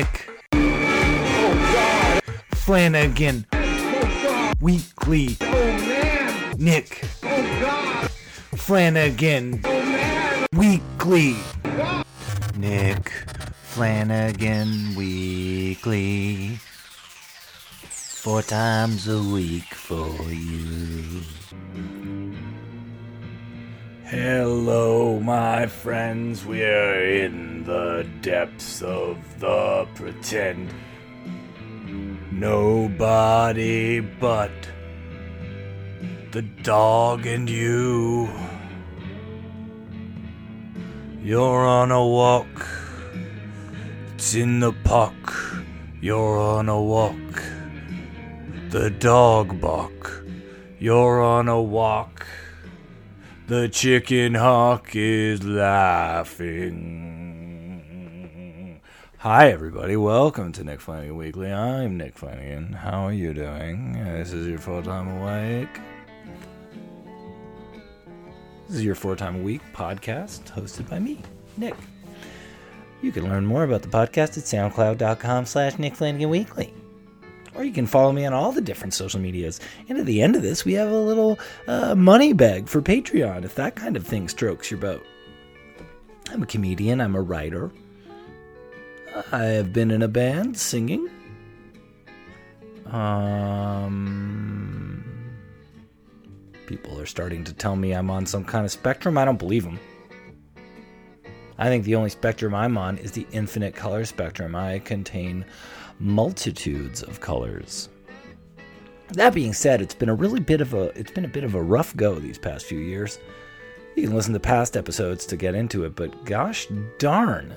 Nick. Flanagan. Weekly. Nick. Flanagan. Weekly. Nick Flanagan. Weekly. Four times a week for you. Hello, my friends. We're in the depths of the pretend. Nobody but the dog and you. You're on a walk. It's in the park. You're on a walk. The dog bark. You're on a walk. The chicken hawk is laughing. Hi, everybody. Welcome to Nick Flanagan Weekly. I'm Nick Flanagan. How are you doing? This is your full time awake. This is your four time week podcast hosted by me, Nick. You can learn more about the podcast at soundcloud.com slash Nick Flanagan Weekly. Or you can follow me on all the different social medias. And at the end of this, we have a little uh, money bag for Patreon if that kind of thing strokes your boat. I'm a comedian, I'm a writer. I have been in a band singing. Um, people are starting to tell me I'm on some kind of spectrum. I don't believe them. I think the only spectrum I'm on is the infinite color spectrum. I contain multitudes of colors. That being said, it's been a really bit of a it's been a bit of a rough go these past few years. You can listen to past episodes to get into it, but gosh darn.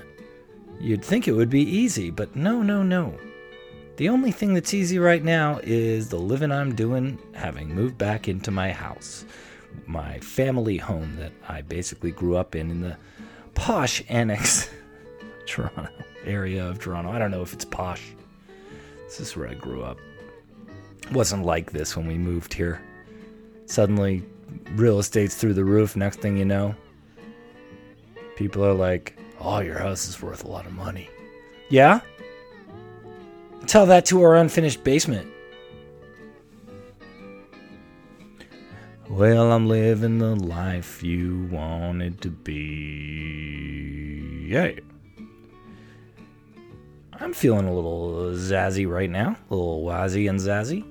You'd think it would be easy, but no, no, no. The only thing that's easy right now is the living I'm doing having moved back into my house. My family home that I basically grew up in in the posh annex Toronto area of Toronto. I don't know if it's posh. This is where I grew up. It wasn't like this when we moved here. Suddenly, real estate's through the roof. Next thing you know, people are like, "Oh, your house is worth a lot of money." Yeah. Tell that to our unfinished basement. Well, I'm living the life you wanted to be. Yeah. I'm feeling a little zazzy right now, a little wazzy and zazzy.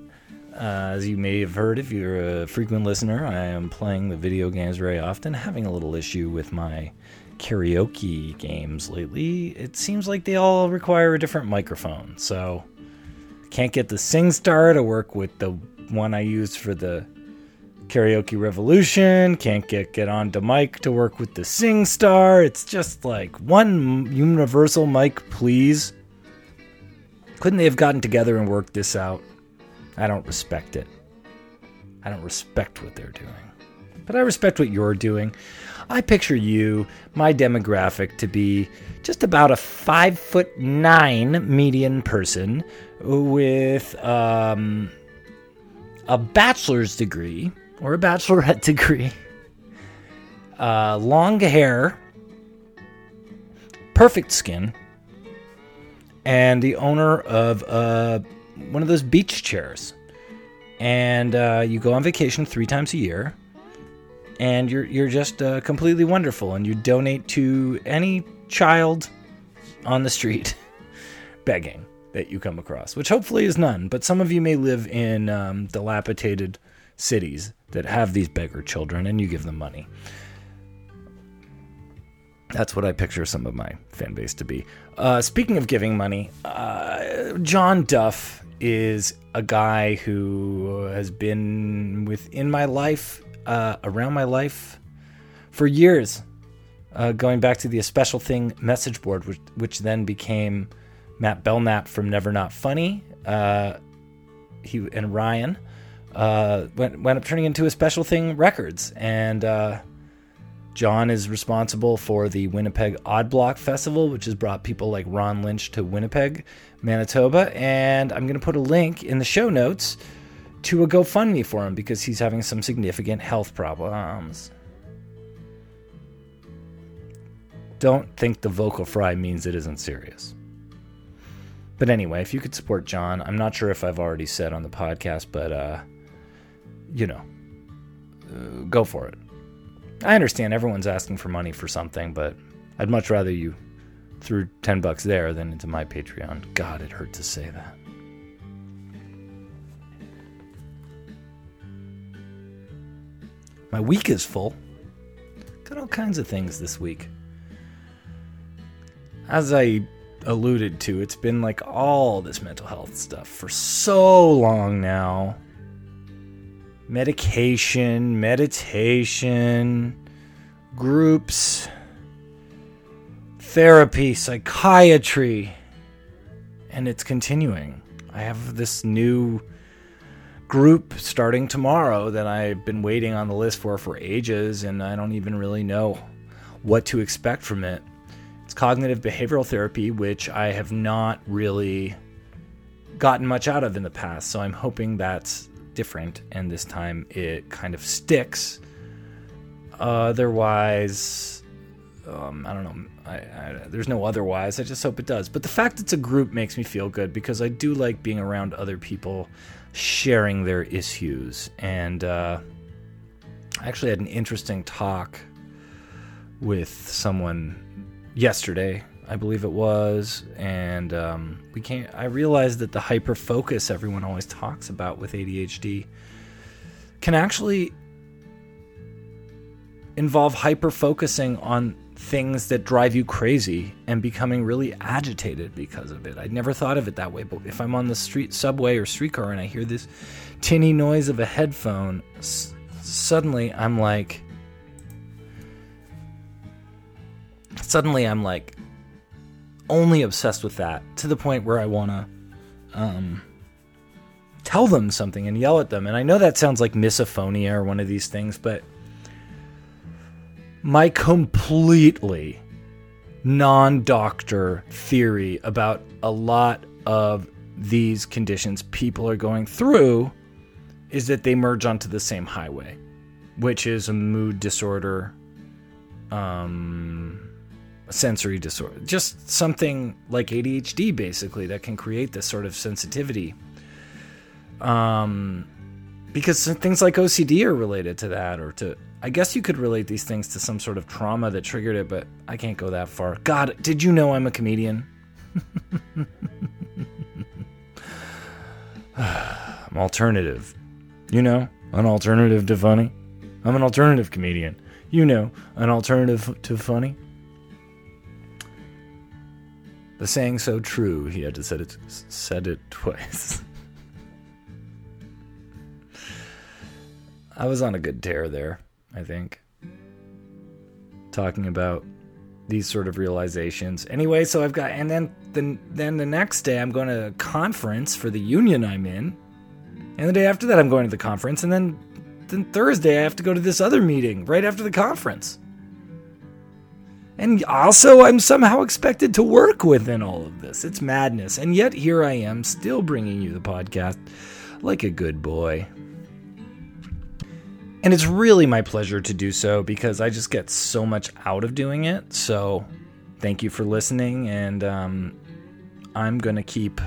Uh, as you may have heard if you're a frequent listener, I am playing the video games very often, having a little issue with my karaoke games lately. It seems like they all require a different microphone, so can't get the SingStar to work with the one I used for the Karaoke Revolution. Can't get get on to Mike to work with the SingStar. It's just like one universal mic, please. Couldn't they have gotten together and worked this out? I don't respect it. I don't respect what they're doing. But I respect what you're doing. I picture you, my demographic, to be just about a five foot nine median person with um, a bachelor's degree or a bachelorette degree, uh, long hair, perfect skin, and the owner of uh, one of those beach chairs. And uh, you go on vacation three times a year, and you're you're just uh, completely wonderful. And you donate to any child on the street begging that you come across, which hopefully is none. But some of you may live in um, dilapidated cities that have these beggar children, and you give them money. That's what I picture some of my fan base to be. Uh, speaking of giving money, uh, John Duff is a guy who has been within my life, uh, around my life, for years. Uh, going back to the special thing message board, which, which then became Matt Belknap from Never Not Funny. Uh, he and Ryan uh, went went up turning into a special thing records and John is responsible for the Winnipeg Odd Block Festival, which has brought people like Ron Lynch to Winnipeg, Manitoba. And I'm going to put a link in the show notes to a GoFundMe for him because he's having some significant health problems. Don't think the vocal fry means it isn't serious. But anyway, if you could support John, I'm not sure if I've already said on the podcast, but uh, you know, uh, go for it. I understand everyone's asking for money for something, but I'd much rather you threw 10 bucks there than into my Patreon. God, it hurt to say that. My week is full. Got all kinds of things this week. As I alluded to, it's been like all this mental health stuff for so long now. Medication, meditation, groups, therapy, psychiatry, and it's continuing. I have this new group starting tomorrow that I've been waiting on the list for for ages, and I don't even really know what to expect from it. It's cognitive behavioral therapy, which I have not really gotten much out of in the past. So I'm hoping that's different, and this time it kind of sticks. Otherwise, um, I don't know. I, I, there's no otherwise. I just hope it does. But the fact it's a group makes me feel good because I do like being around other people sharing their issues. And uh, I actually had an interesting talk with someone yesterday, I believe it was, and um, we can't. I realized that the hyper focus everyone always talks about with ADHD can actually involve hyper focusing on things that drive you crazy and becoming really agitated because of it. I'd never thought of it that way, but if I'm on the street subway or streetcar and I hear this tinny noise of a headphone, s- suddenly I'm like suddenly I'm like only obsessed with that to the point where I want to um, tell them something and yell at them. And I know that sounds like misophonia or one of these things, but my completely non doctor theory about a lot of these conditions people are going through is that they merge onto the same highway, which is a mood disorder, um, sensory disorder, just something like ADHD basically that can create this sort of sensitivity. Um, because things like OCD are related to that, or to I guess you could relate these things to some sort of trauma that triggered it, but I can't go that far. God, did you know I'm a comedian? I'm alternative. You know, an alternative to funny. I'm an alternative comedian. You know, an alternative to funny. The saying so true, he had to said it said it twice. I was on a good tear there, I think. Talking about these sort of realizations. Anyway, so I've got and then then then the next day I'm going to a conference for the union I'm in. And the day after that I'm going to the conference and then then Thursday I have to go to this other meeting right after the conference. And also, I'm somehow expected to work within all of this. It's madness. And yet, here I am, still bringing you the podcast like a good boy. And it's really my pleasure to do so because I just get so much out of doing it. So, thank you for listening. And um, I'm going to keep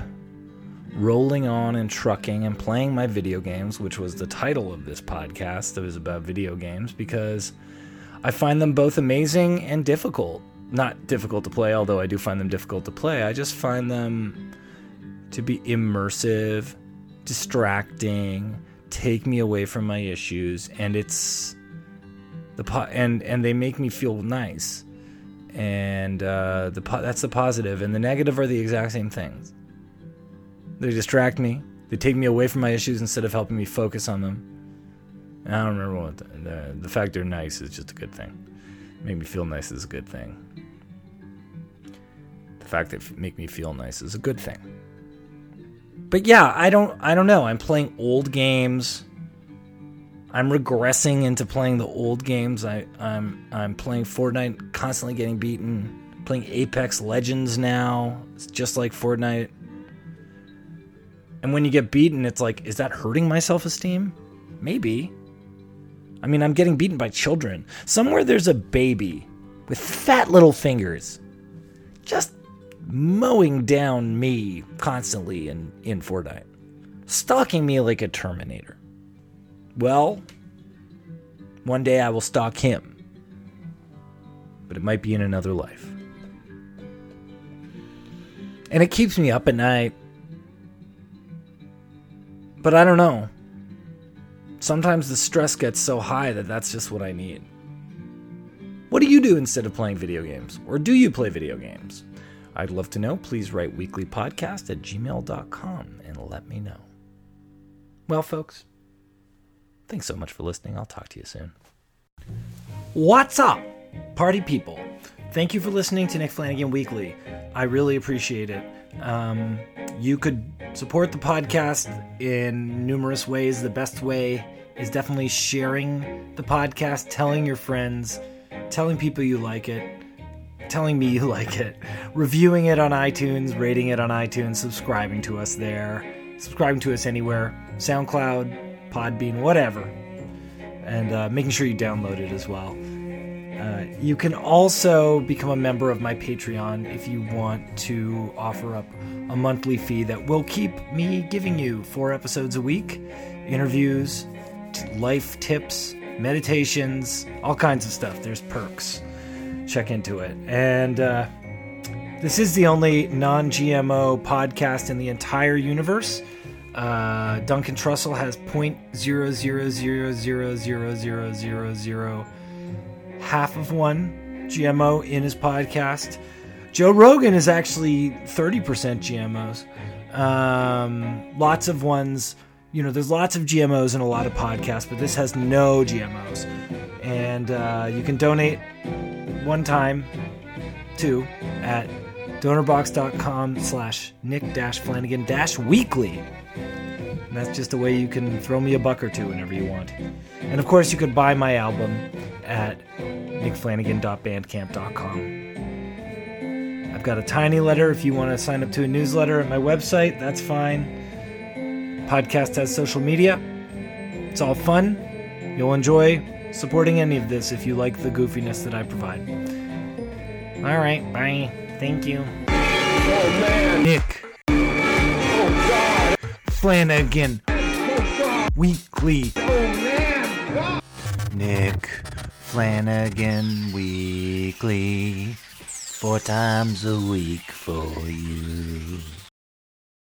rolling on and trucking and playing my video games, which was the title of this podcast that was about video games, because I find them both amazing and difficult. Not difficult to play, although I do find them difficult to play. I just find them to be immersive, distracting, take me away from my issues, and it's the po- and and they make me feel nice. And uh, the po- that's the positive, and the negative are the exact same things. They distract me. They take me away from my issues instead of helping me focus on them. I don't remember what the, the, the fact they're nice is just a good thing. Make me feel nice is a good thing. The fact that make me feel nice is a good thing. But yeah, I don't I don't know. I'm playing old games. I'm regressing into playing the old games. I, I'm I'm playing Fortnite, constantly getting beaten. Playing Apex Legends now. It's just like Fortnite. And when you get beaten, it's like, is that hurting my self esteem? Maybe. I mean, I'm getting beaten by children. Somewhere there's a baby with fat little fingers just mowing down me constantly in, in Fortnite, stalking me like a Terminator. Well, one day I will stalk him, but it might be in another life. And it keeps me up at night. But I don't know. Sometimes the stress gets so high that that's just what I need. What do you do instead of playing video games? Or do you play video games? I'd love to know. Please write weeklypodcast at gmail.com and let me know. Well, folks, thanks so much for listening. I'll talk to you soon. What's up, party people? Thank you for listening to Nick Flanagan Weekly. I really appreciate it. Um, you could support the podcast in numerous ways. The best way is definitely sharing the podcast, telling your friends, telling people you like it, telling me you like it, reviewing it on iTunes, rating it on iTunes, subscribing to us there, subscribing to us anywhere, SoundCloud, Podbean, whatever, and uh, making sure you download it as well. Uh, you can also become a member of my Patreon if you want to offer up a monthly fee that will keep me giving you four episodes a week, interviews, life tips, meditations, all kinds of stuff. There's perks. Check into it. And uh, this is the only non GMO podcast in the entire universe. Uh, Duncan Trussell has 0.000000000 half of one GMO in his podcast. Joe Rogan is actually 30% GMOs. Um, lots of ones, you know, there's lots of GMOs in a lot of podcasts, but this has no GMOs. And uh, you can donate one time too at donorbox.com slash nick dash flanagan dash weekly. And that's just a way you can throw me a buck or two whenever you want. And of course, you could buy my album at nickflanagan.bandcamp.com. I've got a tiny letter if you want to sign up to a newsletter at my website, that's fine. Podcast has social media. It's all fun. You'll enjoy supporting any of this if you like the goofiness that I provide. All right, bye. Thank you. Oh man! Nick Oh! Flanagan Weekly. Oh man! God. Nick Flanagan Weekly. Four times a week for you.